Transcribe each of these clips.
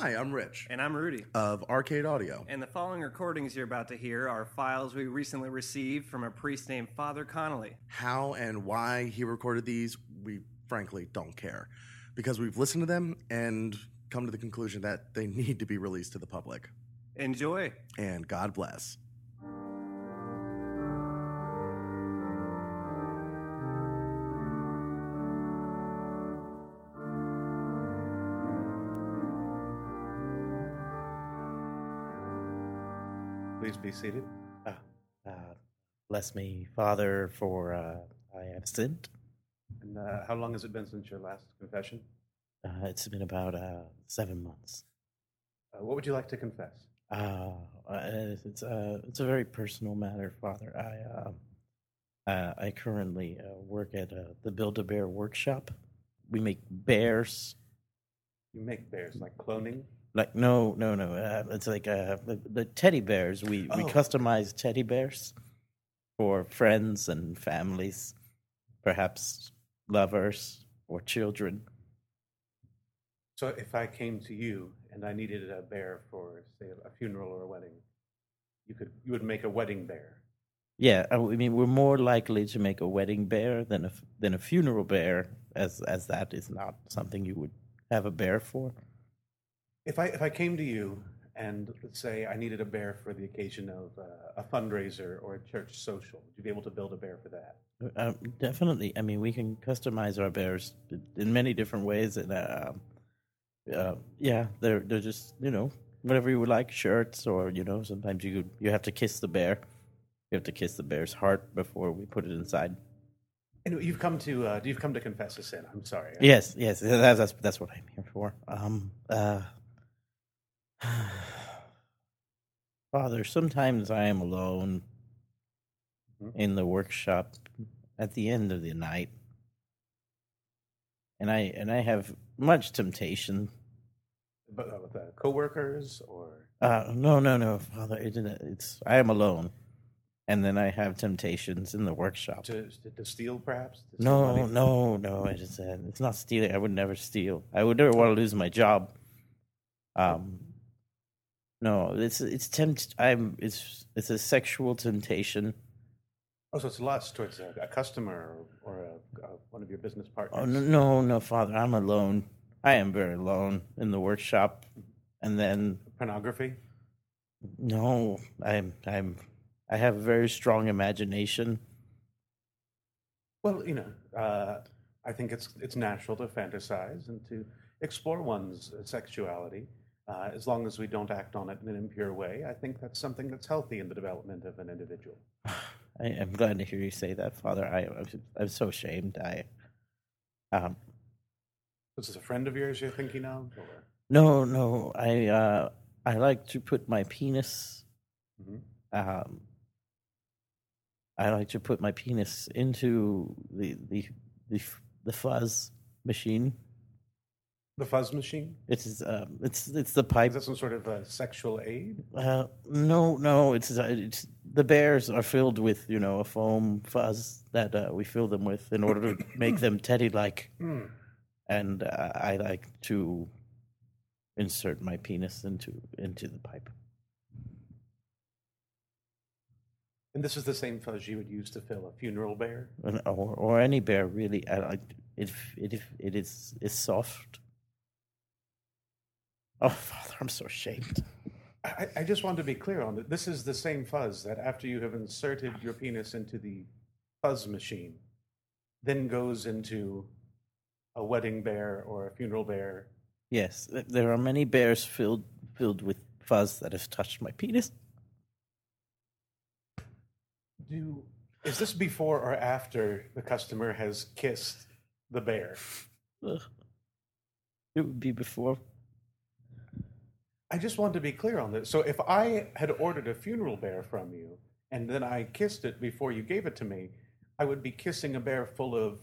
Hi, I'm Rich And I'm Rudy. of Arcade Audio. And the following recordings you're about to hear are files we recently received from a priest named Father Connolly. How and why he recorded these, we frankly don't care. Because we've listened to them and come to the conclusion that they need to be released to the public. Enjoy. And God bless. Please be seated. Uh, uh, bless me, Father, for uh, I have sinned. And uh, how long has it been since your last confession? Uh, it's been about uh, seven months. Uh, what would you like to confess? It's uh, it's a very personal matter, Father. I uh, uh, I currently uh, work at uh, the Build a Bear workshop. We make bears. You make bears, like cloning. Like no, no, no. Uh, it's like uh, the, the teddy bears. We we Oh. customize teddy bears for friends and families, perhaps lovers or children. So if I came to you and I needed a bear for, say, a funeral or a wedding, you could you would make a wedding bear. Yeah, I I mean, we're more likely to make a wedding bear than a than a funeral bear, as as that is not something you would have a bear for. If I if I came to you and let's say I needed a bear for the occasion of uh, a fundraiser or a church social, would you be able to build a bear for that? Um, definitely, I mean, we can customize our bears in many different ways, and uh, uh, yeah, they're they're just you know whatever you would like, shirts or you know sometimes you you have to kiss the bear, you have to kiss the bear's heart before we put it inside. And you've come to uh, you've come to confess a sin. I'm sorry. Yes, yes, that's that's, that's what I'm here for. Um, uh, Father, sometimes I am alone Mhm. in the workshop at the end of the night, and I and I have much temptation. But uh, with uh, coworkers or Uh, no, no, no, Father, it, it's I am alone, and then I have temptations in the workshop. to, to steal, perhaps. To steal No, no, no. It's uh, it's not stealing. I would never steal. I would never want to lose my job. Um, no, it's it's tempt. I'm it's it's a sexual temptation. Oh, so it's lust towards a, a customer or, or a, a, one of your business partners. Oh no, no, no, Father. I'm alone. I am very alone in the workshop, and then Pornography. no, I'm I'm I have a very strong imagination. Well, you know, uh, I think it's it's natural to fantasize and to explore one's sexuality. Uh, as long as we don't act on it in an impure way, I think that's something that's healthy in the development of an individual. I, I'm glad to hear you say that, Father. I I'm, I'm so ashamed. I um Is this a friend of yours you're thinking of? Or? No, no. I uh, I like to put my penis. Mhm. Um, I like to put my penis into the the the, the fuzz machine. The fuzz machine? It's um, it's it's the pipe. Is that some sort of uh, sexual aid? Uh, no, no. It's uh, it's the bears are filled with you know a foam fuzz that uh, we fill them with in order to make them teddy like, Hmm. and uh, I like to insert my penis into into the pipe. And this is the same fuzz you would use to fill a funeral bear? An- or or any bear really. I like it. It it, it is is soft. Oh, Father, I'm so ashamed. I, I just want to be clear on it. This is the same fuzz that after you have inserted your penis into the fuzz machine, then goes into a wedding bear or a funeral bear. Yes, there are many bears filled filled with fuzz that have touched my penis. Do is this before or after the customer has kissed the bear? Ugh. It would be before. I just want to be clear on this. So if I had ordered a funeral bear from you and then I kissed it before you gave it to me, I would be kissing a bear full of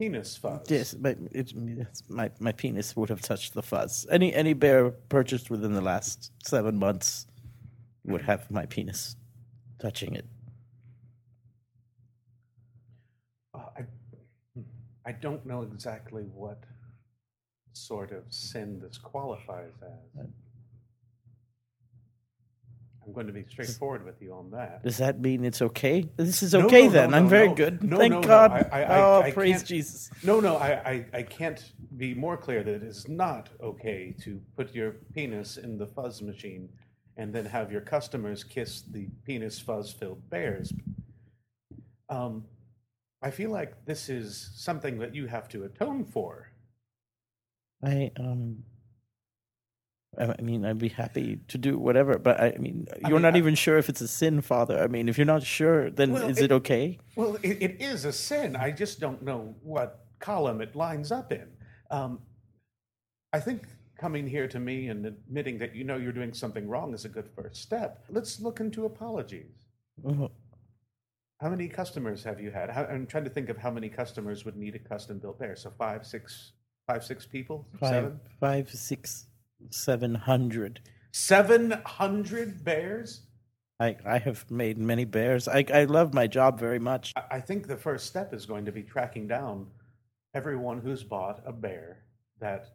penis fuzz. Yes, but it's, it's my my penis would have touched the fuzz. Any any bear purchased within the last seven months would have my penis touching it. Uh, I, I don't know exactly what sort of sin this qualifies as. I'm going to be straightforward with you on that. Does that mean it's okay? This is okay no, no, then. no, I'm very good. No, Thank. God. I- I- oh, I praise Jesus. No, no, I, I, I can't be more clear that it is not okay to put your penis in the fuzz machine and then have your customers kiss the penis fuzz filled bears. Um, I feel like this is something that you have to atone for. I um. I I mean, I'd be happy to do whatever, but I mean, you're mean, not I- even sure if it's a sin, Father. I mean, if you're not sure, then Well, is it- it okay? Well, it, it is a sin. I just don't know what column it lines up in. Um, I think coming here to me and admitting that you know you're doing something wrong is a good first step. Let's look into apologies. Oh, How many customers have you had? How, I'm trying to think of how many customers would need a custom built bear. So five, six, five, six people, five, seven, five, six, seven hundred. seven hundred bears. I, I have made many bears. I, I love my job very much. I- I think the first step is going to be tracking down everyone who's bought a bear that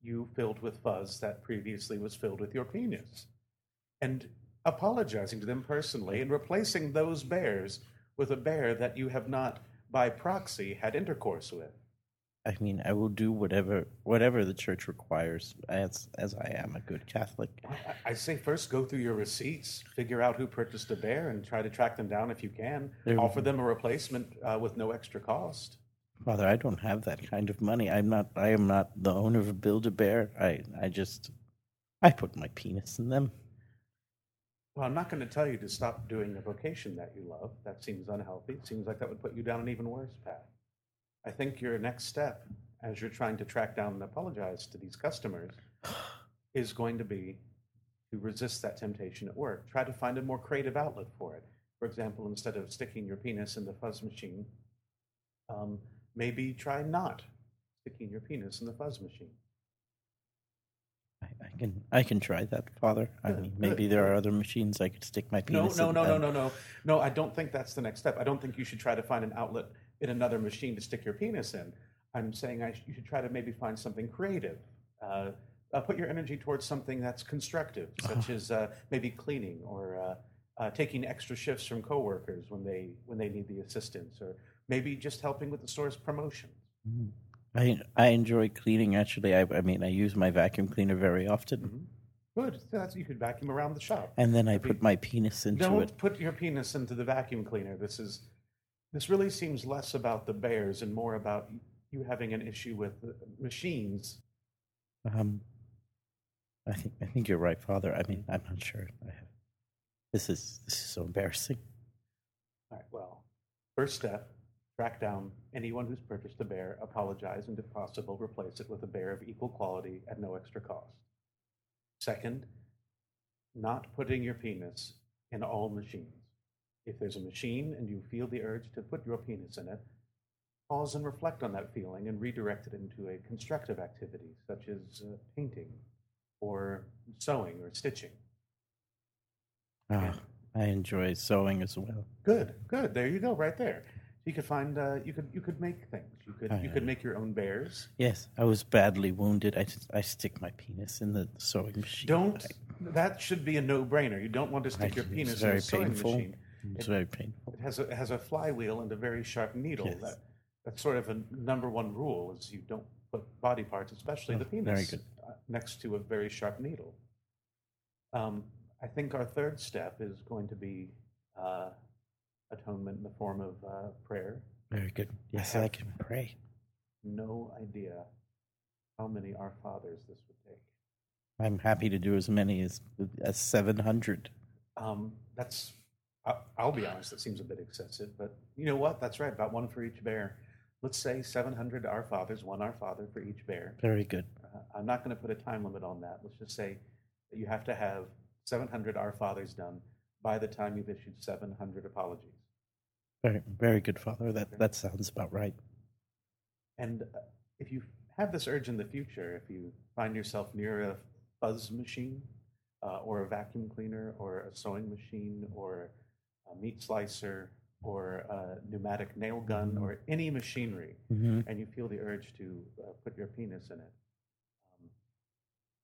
you filled with fuzz that previously was filled with your penis and apologizing to them personally and replacing those bears with a bear that you have not by proxy had intercourse with. I mean, I will do whatever whatever the church requires, as as I am a good Catholic. I- I say first go through your receipts, figure out who purchased a bear, and try to track them down if you can. There- Offer them a replacement uh, with no extra cost. Father, I don't have that kind of money. I'm not. I am not the owner of Build a Bear. I I just I put my penis in them. Well, I'm not going to tell you to stop doing a vocation that you love. That seems unhealthy. It seems like that would put you down an even worse path. I think your next step, as you're trying to track down and apologize to these customers, is going to be to resist that temptation at work. Try to find a more creative outlet for it. For example, instead of sticking your penis in the fuzz machine, um, maybe try not sticking your penis in the fuzz machine. I, I can I can try that, Father. I mean, maybe there are other machines I could stick my penis no, in. no, no, no, no. No, I don't think that's the next step. I don't think you should try to find an outlet in another machine to stick your penis in. I'm saying I sh- you should try to maybe find something creative. Uh, uh, put your energy towards something that's constructive, such as uh, maybe cleaning or uh, uh, taking extra shifts from coworkers when they when they need the assistance, or maybe just helping with the store's promotion. Mm. I I enjoy cleaning. Actually, I I mean, I use my vacuum cleaner very often, Mhm. Good. So that's, you could vacuum around the shop. and then I That'd be- put my penis into it. Don't put your penis into the vacuum cleaner. This is this really seems less about the bears and more about you having an issue with machines. Um, I think I think you're right, Father. I mean, I'm not sure. I have, this is this is so embarrassing. All right. Well, first step: track down anyone who's purchased a bear, apologize, and if possible, replace it with a bear of equal quality at no extra cost. Second, not putting your penis in all machines. If there's a machine and you feel the urge to put your penis in it, pause and reflect on that feeling and redirect it into a constructive activity such as uh, painting or sewing or stitching. Ah, I enjoy sewing as well. Good, good. There you go, right there. You could find uh, you could you could make things. You could you could make your own bears. Yes, I was badly wounded. I, just- I stick my penis in the sewing machine. Don't that should be a no-brainer. You don't want to stick I- your penis in a sewing painful. machine. It's very painful. It has a it has a flywheel and a very sharp needle. Yes. That that's sort of a number one rule is you don't put body parts, especially Oh, the penis, uh, next to a very sharp needle. Um, I think our third step is going to be uh, atonement in the form of uh, prayer. Very good. Yes, I can pray. No idea how many Our Fathers this would take. I'm happy to do as many as as seven hundred. Um, that's, I- I'll be honest, that seems a bit excessive, but you know what? That's right, about one for each bear. Let's say 700 Our Fathers, one Our Father for each bear. Very good. Uh, I'm not going to put a time limit on that. Let's just say that you have to have 700 Our Fathers done by the time you've issued 700 apologies. Very very good, Father. That that sounds about right. And uh, if you have this urge in the future, if you find yourself near a fuzz machine uh, or a vacuum cleaner or a sewing machine or a meat slicer or a pneumatic nail gun or any machinery, hmm and you feel the urge to uh, put your penis in it,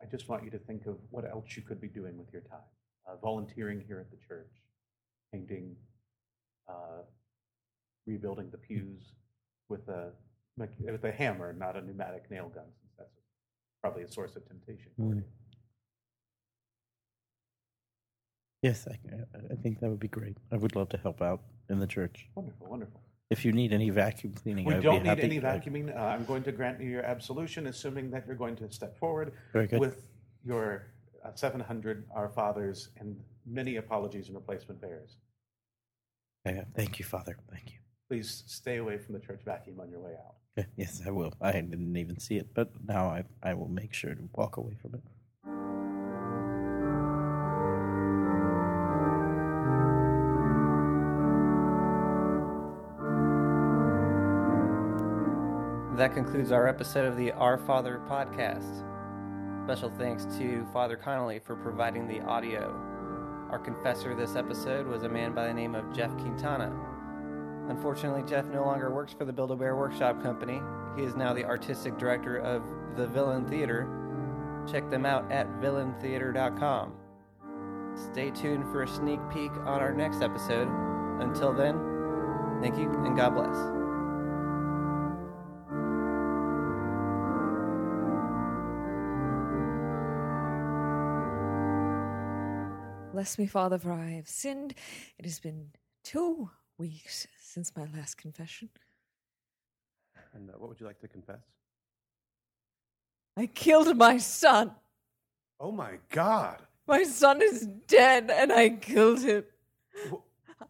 I just want you to think of what else you could be doing with your time. Uh, volunteering here at the church, painting, uh, rebuilding the pews with a with a hammer, not a pneumatic nail gun, since that's probably a source of temptation. for Yes, I, I think that would be great. I would love to help out in the church. Wonderful, wonderful. If you need any vacuum cleaning, We I'd don't be need happy. any vacuuming. Uh, I'm going to grant you your absolution, assuming that you're going to step forward Very good. with your uh, 700 Our Fathers and many apologies and replacement bears. Yeah, thank you, Father. Thank you. Please stay away from the church vacuum on your way out. Okay, Yes, I will. I didn't even see it, but now I, I will make sure to walk away from it. That concludes our episode of the Our Father podcast. Special thanks to Father Connolly for providing the audio. Our confessor this episode was a man by the name of Jeff Quintana. Unfortunately, Jeff no longer works for the Build a Bear Workshop Company. He is now the artistic director of the Villain Theater. Check them out at villaintheater.com. Stay tuned for a sneak peek on our next episode. Until then, thank you and God bless. Bless me, Father, for I have sinned. It has been two weeks since my last confession. And uh, what would you like to confess? I killed my son. Oh my God! My son is dead, and I killed him.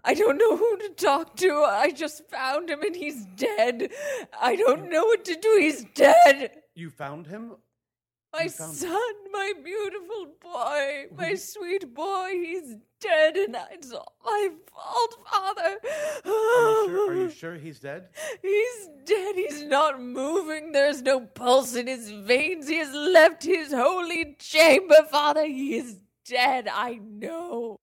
I don't know who to talk to. I just found him, and he's dead. I don't know what to do. He's dead. You found him? My son, my beautiful boy, my sweet boy, he's dead, and it's all my fault, Father. Are you sure? Are you sure he's dead? He's dead. He's not moving. There's no pulse in his veins. He has left his holy chamber, Father. He is dead. I know.